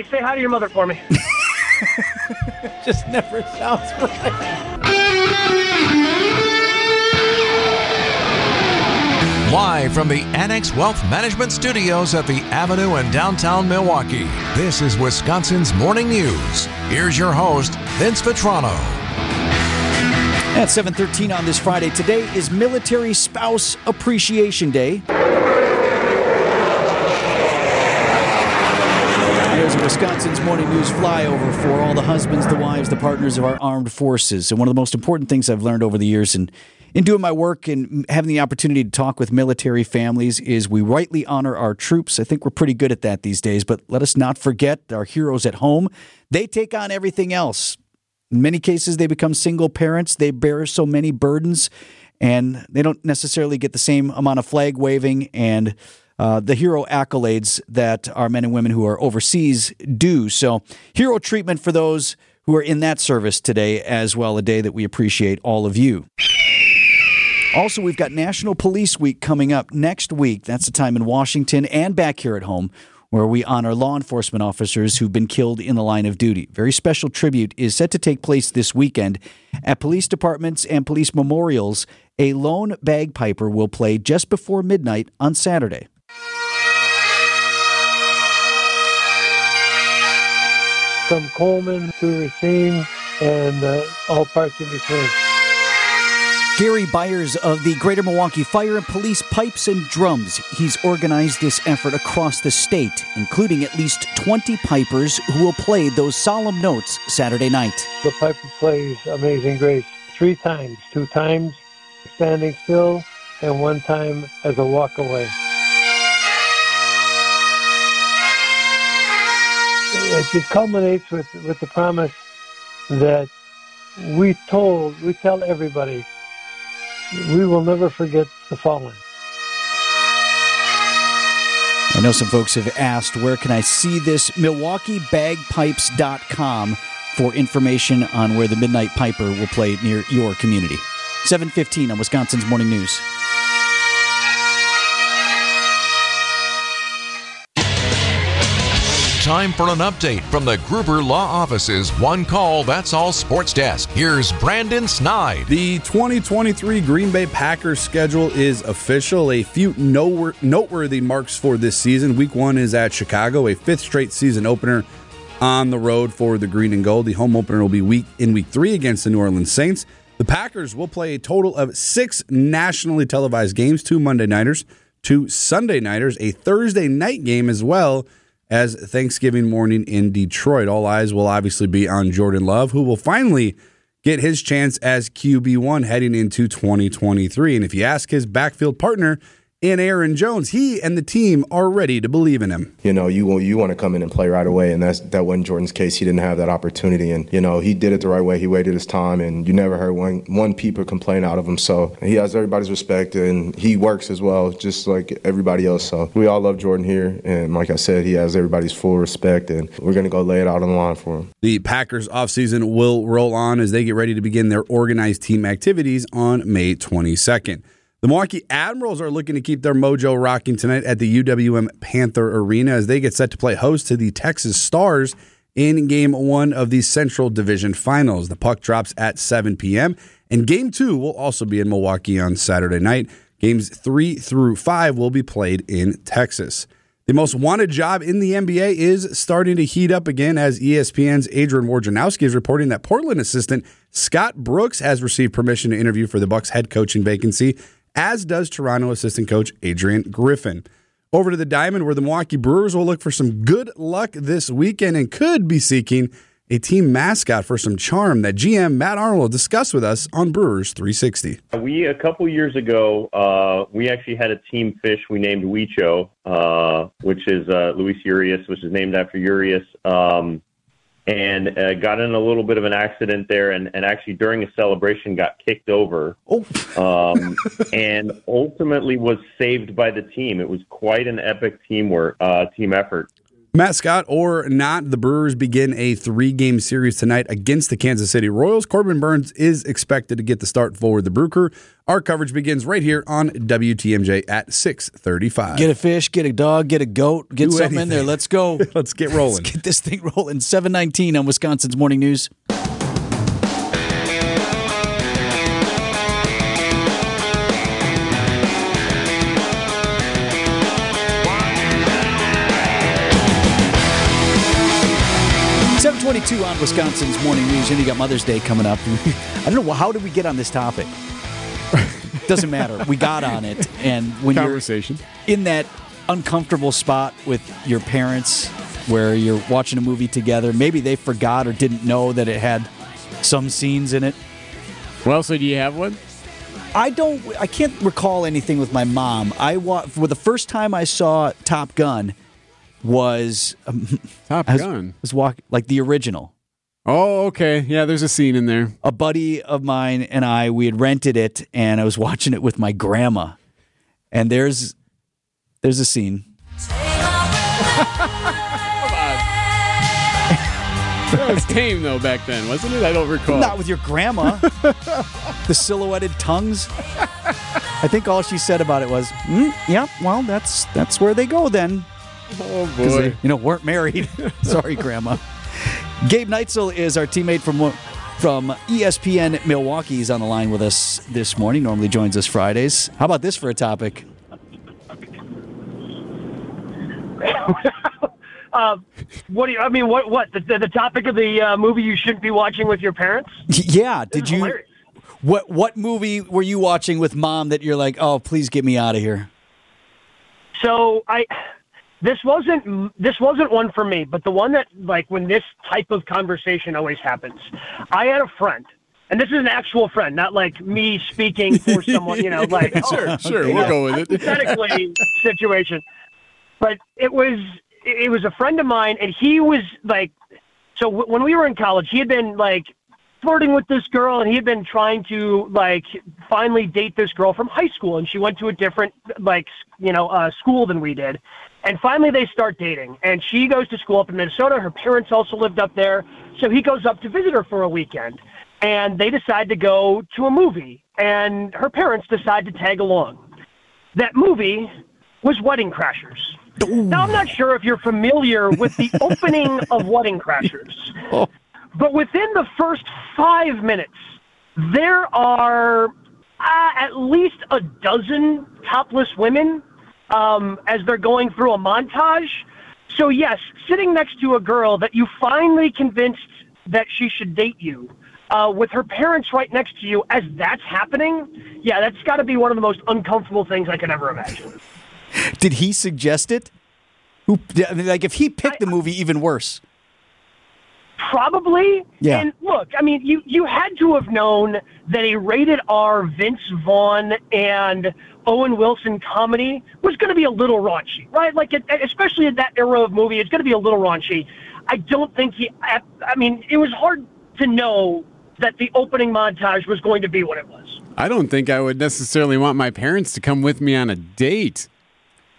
Hey, say hi to your mother for me. Just never sounds right. Live from the Annex Wealth Management Studios at the Avenue in downtown Milwaukee, this is Wisconsin's Morning News. Here's your host, Vince Vitrano. At 7:13 on this Friday, today is Military Spouse Appreciation Day. There's a Wisconsin's Morning News flyover for all the husbands, the wives, the partners of our armed forces. And one of the most important things I've learned over the years in, in doing my work and having the opportunity to talk with military families is we rightly honor our troops. I think we're pretty good at that these days, but let us not forget our heroes at home. They take on everything else. In many cases, they become single parents. They bear so many burdens, and they don't necessarily get the same amount of flag waving and uh, the hero accolades that our men and women who are overseas do. So, hero treatment for those who are in that service today, as well, a day that we appreciate all of you. Also, we've got National Police Week coming up next week. That's the time in Washington and back here at home where we honor law enforcement officers who've been killed in the line of duty. Very special tribute is set to take place this weekend at police departments and police memorials. A lone bagpiper will play just before midnight on Saturday. From Coleman to Racine and uh, all parts in between. Gary Byers of the Greater Milwaukee Fire and Police Pipes and Drums. He's organized this effort across the state, including at least 20 pipers who will play those solemn notes Saturday night. The piper plays Amazing Grace three times, two times standing still, and one time as a walk It, culminates with, with the promise that we told, we tell everybody we will never forget the fallen. I know some folks have asked, where can I see this? MilwaukeeBagpipes.com for information on where the Midnight Piper will play near your community. 715 on Wisconsin's Morning News. Time for an update from the Gruber Law Office's One Call That's All Sports Desk. Here's Brandon Snide. The 2023 Green Bay Packers schedule is official. A few noteworthy marks for this season. Week one is at Chicago, a fifth straight season opener on the road for the Green and Gold. The home opener will be week in week three against the New Orleans Saints. The Packers will play a total of six nationally televised games, two Monday nighters, two Sunday nighters, a Thursday night game as well as Thanksgiving morning in Detroit. All eyes will obviously be on Jordan Love, who will finally get his chance as QB1 heading into 2023. And if you ask his backfield partner, in Aaron Jones. He and the team are ready to believe in him. You know, you you want to come in and play right away, and that's that wasn't Jordan's case. He didn't have that opportunity, and you know he did it the right way. He waited his time, and you never heard one one peeper complain out of him. So he has everybody's respect, and he works as well, just like everybody else. So we all love Jordan here, and like I said, he has everybody's full respect, and we're gonna go lay it out on the line for him. The Packers offseason will roll on as they get ready to begin their organized team activities on May 22nd. The Milwaukee Admirals are looking to keep their mojo rocking tonight at the UWM Panther Arena as they get set to play host to the Texas Stars in game one of the Central Division Finals. The puck drops at 7 p.m., and game two will also be in Milwaukee on Saturday night. Games three through five will be played in Texas. The most wanted job in the NBA is starting to heat up again as ESPN's Adrian Wojnarowski is reporting that Portland assistant Scott Brooks has received permission to interview for the Bucks head coaching vacancy as does Toronto assistant coach Adrian Griffin. Over to the Diamond, where the Milwaukee Brewers will look for some good luck this weekend and could be seeking a team mascot for some charm that GM Matt Arnold discussed with us on Brewers 360. We a couple years ago, uh, we actually had a team fish we named Huicho, uh, which is uh, Luis Urias, which is named after Urias. Um, and uh, got in a little bit of an accident there, and, and actually during a celebration got kicked over, oh. um, and ultimately was saved by the team. It was quite an epic teamwork uh, team effort. Matt Scott or not, the Brewers begin a three game series tonight against the Kansas City Royals. Corbin Burnes is expected to get the start for the Brew Crew. Our coverage begins right here on WTMJ at 635. Get a fish, get a dog, get a goat, get Do something in there. Let's go. Let's get rolling. Let's get this thing rolling. 719 on Wisconsin's Morning News. Seven twenty-two on Wisconsin's Morning News, and you got Mother's Day coming up. I don't know how did we get on this topic. Doesn't matter. We got on it, and when you're Conversation. in that uncomfortable spot with your parents where you're watching a movie together. Maybe they forgot or didn't know that it had some scenes in it. Well, so do you have one? I don't. I can't recall anything with my mom. I wa- for the first time I saw Top Gun was um, Top I was, Gun. was walk like the original. Oh, okay. Yeah, there's a scene in there. A buddy of mine and I we had rented it, and I was watching it with my grandma. And there's there's a scene. That was tame though back then, wasn't it? I don't recall. Not with your grandma. the silhouetted tongues. I think all she said about it was, mm, "Yeah, well, that's that's where they go then." Oh 'Cause boy. they, you know, weren't married. Sorry, grandma. Gabe Neitzel is our teammate from from ESPN Milwaukee. He's on the line with us this morning. Normally joins us Fridays. How about this for a topic? Uh, what do you? I mean, what? What? The, the, the topic of the uh, movie you shouldn't be watching with your parents? Yeah, did you? hilarious. What what movie were you watching with mom that you're like, oh, please get me out of here? So I, this wasn't this wasn't one for me, but the one that like when this type of conversation always happens. I had a friend, and this is an actual friend, not like me speaking for someone. You know, like Sure, oh, sure. We'll know, go with it. hypothetically situation. But it was it was a friend of mine, and he was like, so w- when we were in college, he had been like flirting with this girl, and he had been trying to like finally date this girl from high school, and she went to a different like you know uh, school than we did, and finally they start dating, and she goes to school up in Minnesota. Her parents also lived up there, so he goes up to visit her for a weekend, and they decide to go to a movie, and her parents decide to tag along. That movie was Wedding Crashers. Now, I'm not sure if you're familiar with the opening of Wedding Crashers, but within the first five minutes, there are uh, at least a dozen topless women um, as they're going through a montage. So, yes, sitting next to a girl that you finally convinced that she should date you. Uh, with her parents right next to you as that's happening, yeah, that's got to be one of the most uncomfortable things I could ever imagine. Did he suggest it? Who I mean, like if he picked the movie, even worse. Probably. Yeah. And look, I mean, you you had to have known that a rated R Vince Vaughn and Owen Wilson comedy was going to be a little raunchy, right? Like, it, especially in that era of movie, it's going to be a little raunchy. I don't think he. I, I mean, it was hard to know that the opening montage was going to be what it was. I don't think I would necessarily want my parents to come with me on a date.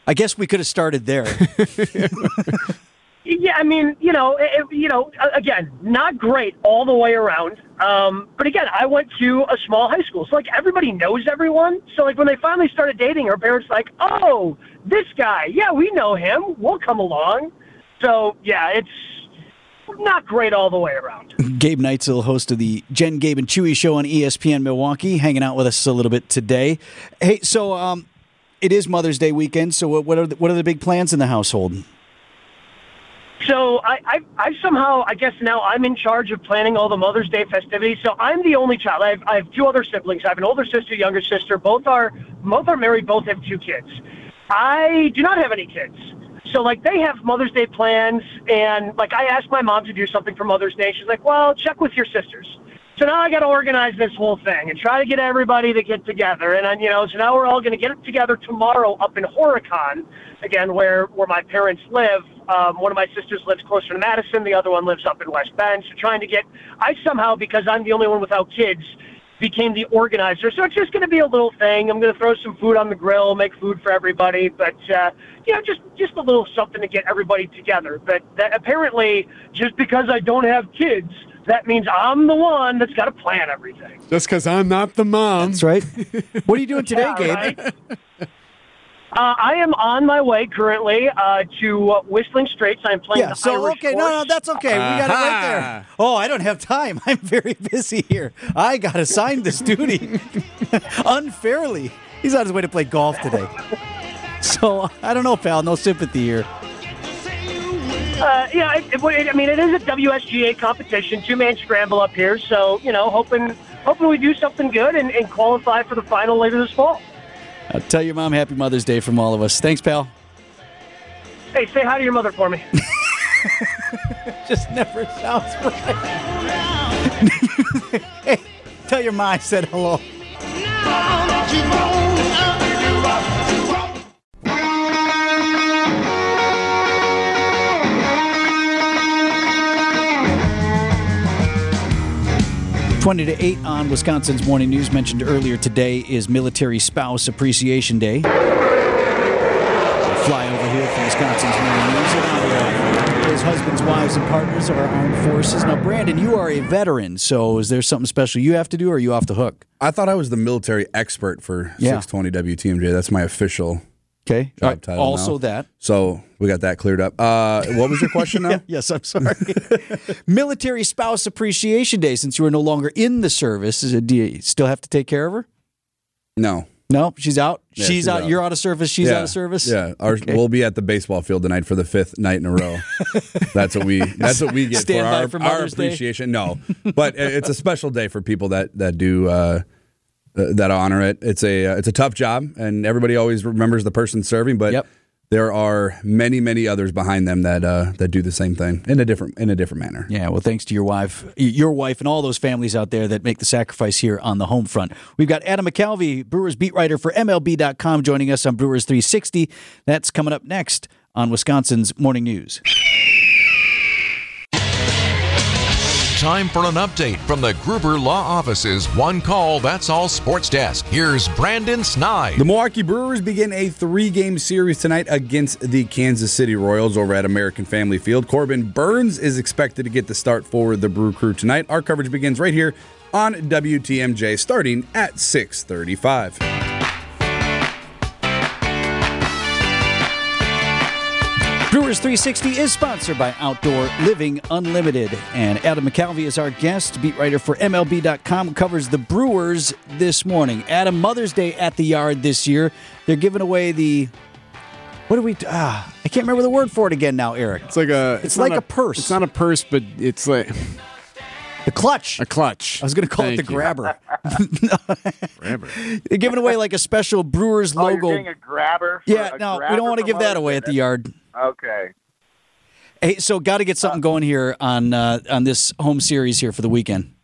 I guess we could have started there. Yeah, I mean, you know, it, it- you know, again, not great all the way around. Um, but again, I went to a small high school, so like everybody knows everyone. So like when they finally started dating, her parents like, "Oh, this guy, yeah, we know him. We'll come along." So yeah, it's not great all the way around. Gabe Neitzel, host of the Jen, Gabe, and Chewy show on ESPN Milwaukee, hanging out with us a little bit today. Hey, so um, it is Mother's Day weekend. So what are the, what are the big plans in the household? So I, I, I somehow, I guess now I'm in charge of planning all the Mother's Day festivities. So I'm the only child. I have, I have two other siblings. I have an older sister, younger sister. Both are, both are married. Both have two kids. I do not have any kids. So like they have Mother's Day plans, and like I asked my mom to do something for Mother's Day. She's like, "Well, check with your sisters." So now I got to organize this whole thing and try to get everybody to get together. And then, you know, so now we're all going to get together tomorrow up in Horicon, again, where, where my parents live. Um, one of my sisters lives closer to Madison. The other one lives up in West Bend. So trying to get, I somehow, because I'm the only one without kids, became the organizer. So it's just going to be a little thing. I'm going to throw some food on the grill, make food for everybody, but uh, you know, just just a little something to get everybody together. But that apparently, just because I don't have kids, that means I'm the one that's got to plan everything. Just because I'm not the mom. That's right. What are you doing today, Yeah, Gabe? right? Uh, I am on my way currently uh, to uh, Whistling Straits. I'm playing Yeah, the so Irish okay, no, no, horse. that's okay. We got it right there. Oh, I don't have time. I'm very busy here. I got assigned this duty unfairly. He's on his way to play golf today. So I don't know, pal. No sympathy here. Uh, yeah, it, it, I mean, it is a WSGA competition, two man scramble up here. So you know, hoping hoping we do something good and, and qualify for the final later this fall. Uh, tell your mom Happy Mother's Day from all of us. Thanks, pal. Hey, say hi to your mother for me. Just never sounds right. hey, tell your mom I said hello. Twenty to eight on Wisconsin's morning news. Mentioned earlier today is Military Spouse Appreciation Day. Fly over here from Wisconsin's morning news. and Those uh, husbands, wives, and partners of our armed forces. Now, Brandon, you are a veteran, so is there something special you have to do, or are you off the hook? I thought I was the military expert for Yeah. 620 WTMJ. That's my official Okay. job title. Also now. that. So we got that cleared up. Uh, what was your question now? Yes, I'm sorry. Military Spouse Appreciation Day. Since you are no longer in the service, is it, do you still have to take care of her? No. No, she's out. Yeah, she's, she's out. out. You're out of service. She's yeah. out of service. Yeah, Our, Okay. we'll be at the baseball field tonight for the fifth night in a row. that's what we. That's what we get Stand for our, for our Mother's Day? appreciation. No, but it's a special day for people that that do uh, that honor it. It's a uh, it's a tough job, and everybody always remembers the person serving. But Yep. there are many many others behind them that uh, that do the same thing in a different in a different manner. Yeah, well, thanks to your wife, your wife, and all those families out there that make the sacrifice here on the home front. We've got Adam McCalvy, Brewers beat writer for MLB.com, joining us on Brewers 360. That's coming up next on Wisconsin's Morning News. Time for an update from the Gruber Law Office's One Call That's All Sports Desk. Here's Brandon Snide. The Milwaukee Brewers begin a three game series tonight against the Kansas City Royals over at American Family Field. Corbin Burnes is expected to get the start for the Brew Crew tonight. Our coverage begins right here on WTMJ starting at 635. Brewers 360 is sponsored by Outdoor Living Unlimited. And Adam McCalvy is our guest, beat writer for MLB.com, who covers the Brewers this morning. Adam, Mother's Day at the yard this year. They're giving away the. What do we. Ah, I can't remember the word for it again now, Eric. It's like a. It's not like a purse. It's not a purse, but it's like The clutch. a clutch. I was going to call it the you. grabber. Grabber. They're giving away like a special Brewers Oh, logo. you're getting a grabber? yeah, a no, we don't want to give that away at the yard. Okay. Hey, so got to get something going here on uh, on this home series here for the weekend.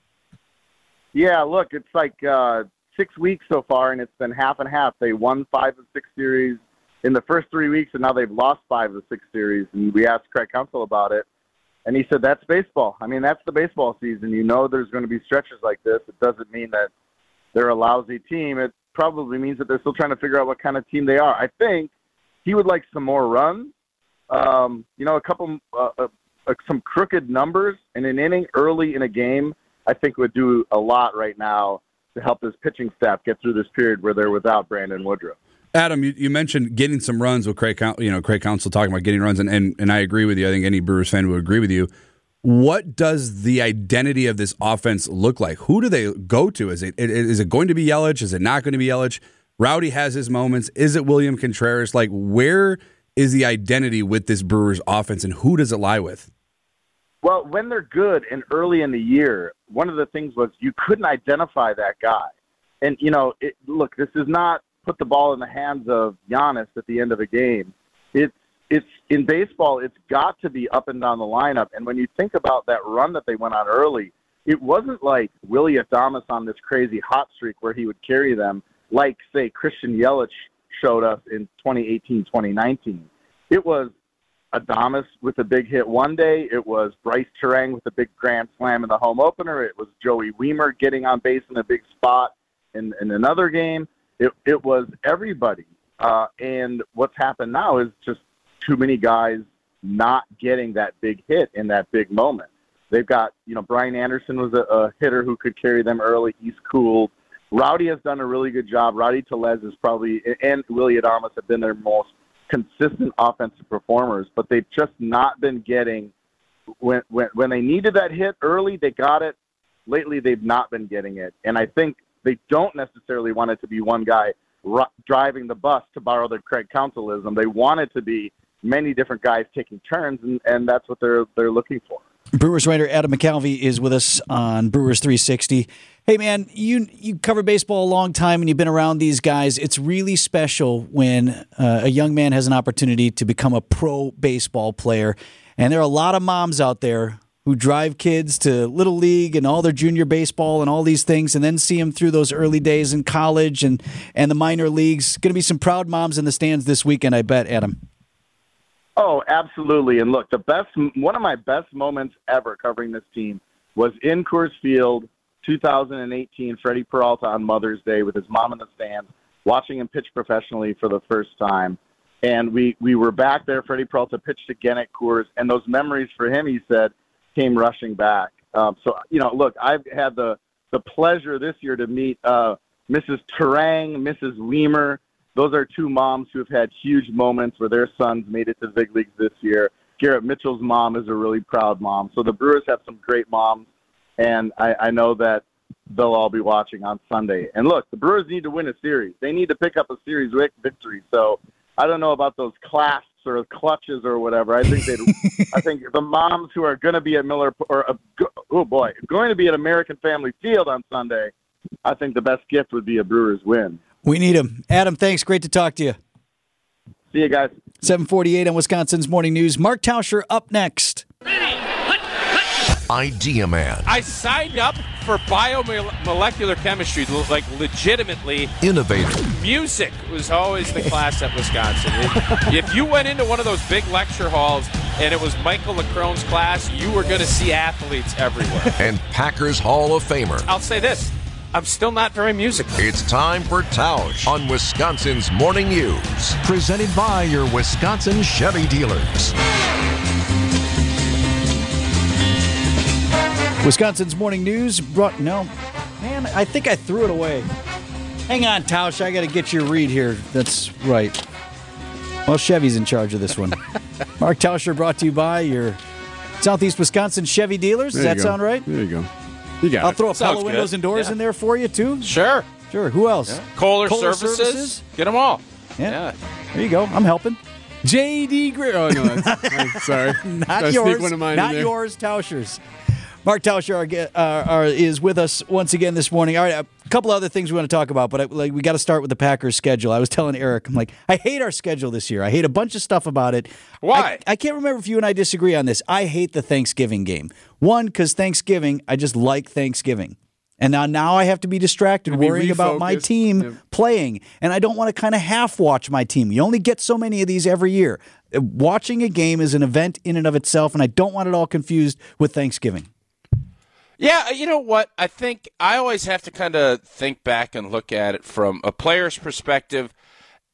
Yeah, look, it's like uh, six weeks so far, and it's been half and half. They won five of six series in the first three weeks, and now they've lost five of six series. And we asked Craig Counsell about it, and he said that's baseball. I mean, that's the baseball season. You know, there's going to be stretches like this. It doesn't mean that they're a lousy team. It probably means that they're still trying to figure out what kind of team they are. I think he would like some more runs. Um, you know, a couple, uh, uh, uh, some crooked numbers in an inning early in a game. I think would do a lot right now to help this pitching staff get through this period where they're without Brandon Woodruff. Adam, you, you mentioned getting some runs with Craig, you know, Craig Counsell talking about getting runs, and, and, and I agree with you. I think any Brewers fan would agree with you. What does the identity of this offense look like? Who do they go to? Is it is it going to be Yelich? Is it not going to be Yelich? Rowdy has his moments. Is it William Contreras? Like, where is the identity with this Brewers offense, and who does it lie with? Well, when they're good and early in the year, one of the things was you couldn't identify that guy. And you know, it, look, this is not put the ball in the hands of Giannis at the end of a game. It's it's in baseball. It's got to be up and down the lineup. And when you think about that run that they went on early, it wasn't like Willie Adames on this crazy hot streak where he would carry them, like say Christian Yelich showed us in 2018, 2019. It was Adames with a big hit one day. It was Brice Turang with a big grand slam in the home opener. It was Joey Wiemer getting on base in a big spot in, in another game. It, it was everybody. Uh, and what's happened now is just too many guys not getting that big hit in that big moment. They've got, you know, Brian Anderson was a, a hitter who could carry them early. He's cooled. Rowdy has done a really good job. Rowdy Tellez is probably, and Willie Adames have been their most consistent offensive performers, but they've just not been getting when when when they needed that hit early, they got it. Lately, they've not been getting it, and I think they don't necessarily want it to be one guy r- driving the bus, to borrow the Craig Counsellism. They want it to be many different guys taking turns, and, and that's what they're they're looking for. Brewers writer Adam McCalvy is with us on Brewers 360. Hey man, you you cover baseball a long time and you've been around these guys. It's really special when uh, a young man has an opportunity to become a pro baseball player. And there are a lot of moms out there who drive kids to little league and all their junior baseball and all these things and then see them through those early days in college and and the minor leagues. Going to be some proud moms in the stands this weekend, I bet, Adam. Oh, absolutely. And look, the best one of my best moments ever covering this team was in Coors Field 2018 Freddy Peralta on Mother's Day with his mom in the stands watching him pitch professionally for the first time. And we, we were back there. Freddy Peralta pitched again at Coors, and those memories for him, he said, came rushing back. Um, so, you know, look, I've had the, the pleasure this year to meet uh, Mrs. Turang, Mrs. Wiemer, those are two moms who have had huge moments where their sons made it to big leagues this year. Garrett Mitchell's mom is a really proud mom. So the Brewers have some great moms, and I, I know that they'll all be watching on Sunday. And look, the Brewers need to win a series. They need to pick up a series victory. So I don't know about those clasps or clutches or whatever. I think they, I think the moms who are going to be at Miller or uh, oh boy, going to be at American Family Field on Sunday. I think the best gift would be a Brewers win. We need him. Adam, thanks. Great to talk to you. See you guys. 748 on Wisconsin's Morning News. Mark Tauscher up next. Idea Man. I signed up for biomolecular chemistry, like legitimately. Innovative. Music was always the class at Wisconsin. if you went into one of those big lecture halls and it was Michael Leckrone's class, you were going to see athletes everywhere. And Packers Hall of Famer. I'll say this I'm still not very musical. It's time for Tausch on Wisconsin's Morning News. Presented by your Wisconsin Chevy dealers. Wisconsin's Morning News brought. No, man, I think I threw it away. Hang on, Tausch. I got to get your read here. That's right. Well, Chevy's in charge of this one. Mark Tauscher brought to you by your Southeast Wisconsin Chevy dealers. Does that sound right? There you go. You got I'll it. throw a Sounds Pella windows good. and doors Yeah. in there for you too. Sure. Sure. Who else? Kohler, Kohler services, Services? Get them all. Yeah. Yeah. There you go. I'm helping. JD Gray. Oh no, that's, I'm sorry. Not yours. one of mine in not there. yours, Tauscher's. Mark Tauscher uh, is with us once again this morning. All right, a couple other things we want to talk about, but I, like, we got to start with the Packers schedule. I was telling Eric, I'm like, I hate our schedule this year. I hate a bunch of stuff about it. Why? I, I can't remember if you and I disagree on this. I hate the Thanksgiving game. One, because Thanksgiving, I just like Thanksgiving. And now, now I have to be distracted worrying about my team playing. And I don't want to kind of half watch my team. You only get so many of these every year. Watching a game is an event in and of itself, and I don't want it all confused with Thanksgiving. Yeah, you know what? I think I always have to kind of think back and look at it from a player's perspective.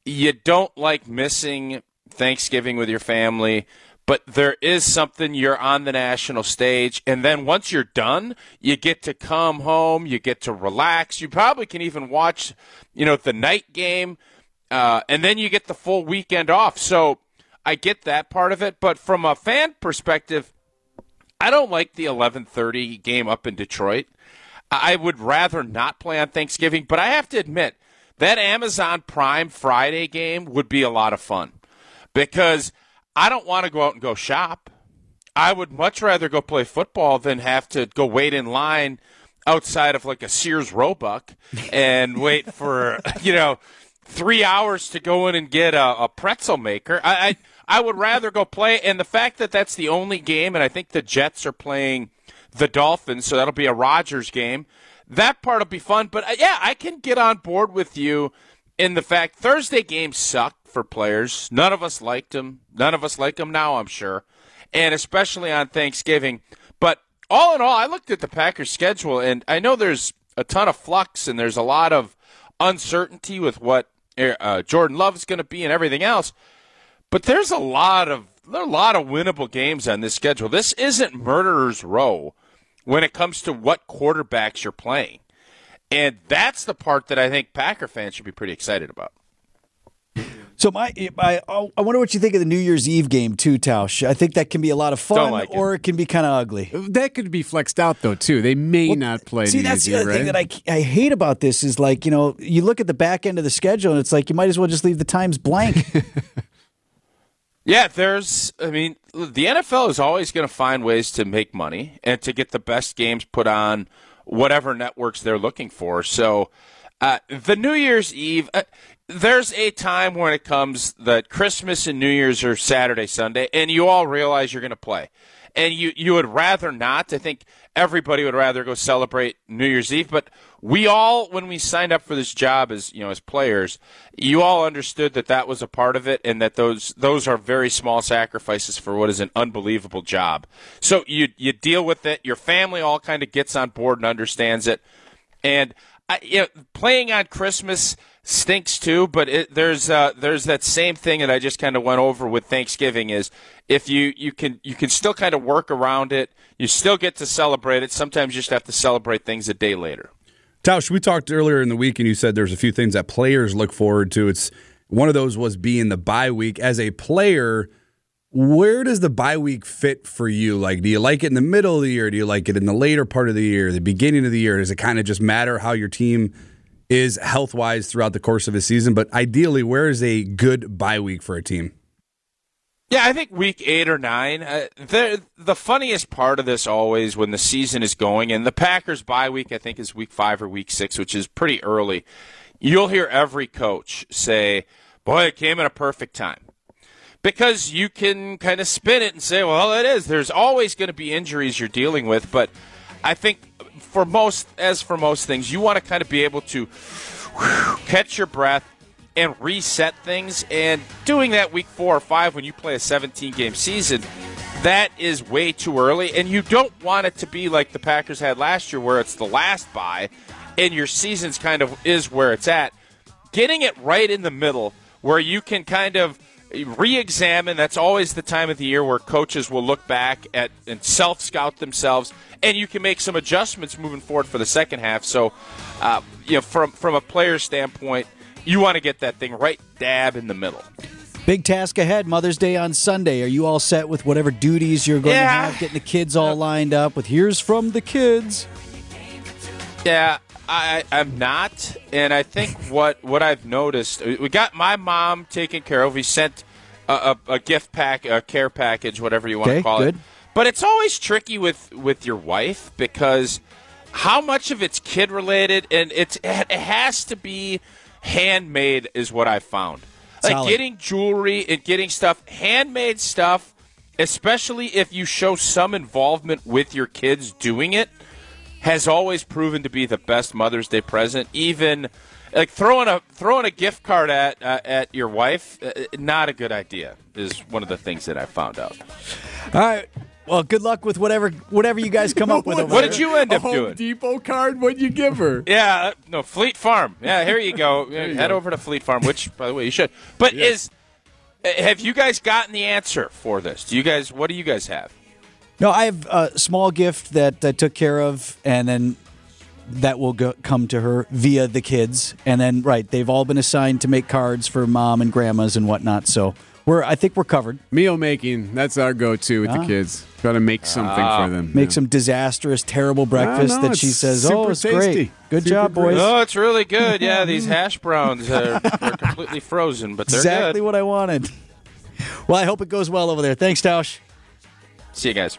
You don't like missing Thanksgiving with your family, but there is something you're on the national stage, and then once you're done, you get to come home, you get to relax. You probably can even watch, you know, the night game, uh, and then you get the full weekend off. So I get that part of it, but from a fan perspective. I don't like the 11:30 game up in Detroit. I would rather not play on Thanksgiving, but I have to admit that Amazon Prime Friday game would be a lot of fun because I don't want to go out and go shop. I would much rather go play football than have to go wait in line outside of like a Sears Roebuck and wait for you know three hours to go in and get a, a pretzel maker. I, I I would rather go play, and the fact that that's the only game, and I think the Jets are playing the Dolphins, so that'll be a Rodgers game. That part will be fun, but uh, yeah, I can get on board with you in the fact Thursday games suck. for players. None of us liked him. None of us like him now, I'm sure, and especially on Thanksgiving. But all in all, I looked at the Packers' schedule, and I know there's a ton of flux and there's a lot of uncertainty with what uh, Jordan Love is going to be and everything else. But there's a lot of there are a lot of winnable games on this schedule. This isn't murderer's row when it comes to what quarterbacks you're playing. And that's the part that I think Packer fans should be pretty excited about. So my, I, I wonder what you think of the New Year's Eve game too, Tausch. I think that can be a lot of fun, like or it can be kind of ugly. That could be flexed out though too. They may Well, not play. See, New that's the other Eve, thing right? that I, I hate about this is like you know you look at the back end of the schedule and it's like you might as well just leave the times blank. Yeah, there's. I mean, the NFL is always going to find ways to make money and to get the best games put on whatever networks they're looking for. So, uh, the New Year's Eve, uh, there's a time when it comes that Christmas and New Year's are Saturday, Sunday, and you all realize you're going to play. And you, you would rather not. I think everybody would rather go celebrate New Year's Eve, but we all, when we signed up for this job as you know as players, you all understood that that was a part of it, and that those those are very small sacrifices for what is an unbelievable job. So you you deal with it. Your family all kind of gets on board and understands it, and I, you know, playing on Christmas stinks too. But it, there's uh, there's that same thing that I just kind of went over with Thanksgiving is if you you can you can still kind of work around it. You still get to celebrate it. Sometimes you just have to celebrate things a day later. Tausch, we talked earlier in the week, and you said there's a few things that players look forward to. It's one of those was being the bye week. As a player, where does the bye week fit for you? Like, do you like it in the middle of the year? Do you like it in the later part of the year, the beginning of the year? Does it kind of just matter how your team is health wise throughout the course of a season? But ideally, where is a good bye week for a team? Yeah, I think week eight or nine. Uh, the the funniest part of this always when the season is going, and the Packers bye week I think is week five or week six, which is pretty early. You'll hear every coach say, "Boy, it came at a perfect time." Because you can kind of spin it and say, well, it is. There's always going to be injuries you're dealing with, but I think for most, as for most things, you want to kind of be able to catch your breath and reset things. And doing that week four or five when you play a 17 game season, that is way too early. And you don't want it to be like the Packers had last year, where it's the last bye and your season's kind of is where it's at. Getting it right in the middle where you can kind of re-examine that's always the time of the year where coaches will look back at and self-scout themselves and you can make some adjustments moving forward for the second half so uh, you know from from a player standpoint you want to get that thing right dab in the middle Big task ahead. Mother's Day on Sunday. Are you all set with whatever duties you're going Yeah. to have? Getting the kids all lined up with "Here's from the kids." Yeah, I, I'm not, and I think what what I've noticed, uh, we got my mom taken care of. We sent a, a, a gift pack, a care package, whatever you want Okay, to call good. it. But it's always tricky with with your wife because how much of it's kid related, and it's it has to be handmade, is what I found. Like getting jewelry and getting stuff, handmade stuff, especially if you show some involvement with your kids doing it has always proven to be the best Mother's Day present. Even like throwing a throwing a gift card at uh, at your wife, uh, not a good idea. Is one of the things that I found out. All right. Well, good luck with whatever whatever you guys come up with. over What there. did you end a up Home doing? Depot card? What'd you give her? Yeah, uh, no Fleet Farm. Yeah, here you go. Head over to Fleet Farm, which by the way you should. But is uh, have you guys gotten the answer for this? Do you guys? What do you guys have? No, I have a small gift that I took care of, and then that will go, come to her via the kids. And then, right, they've all been assigned to make cards for mom and grandmas and whatnot. So we're, I think we're covered. Meal making. That's our go-to with Ah. the kids. Got to make something for them. Make Yeah. some disastrous, terrible breakfast no, that she says, "Oh, it's tasty. great, good Super job, boys." Oh, it's really good. Yeah, these hash browns are they're completely frozen, but they're exactly good. what I wanted. Well, I hope it goes well over there. Thanks, Tausch. See you guys.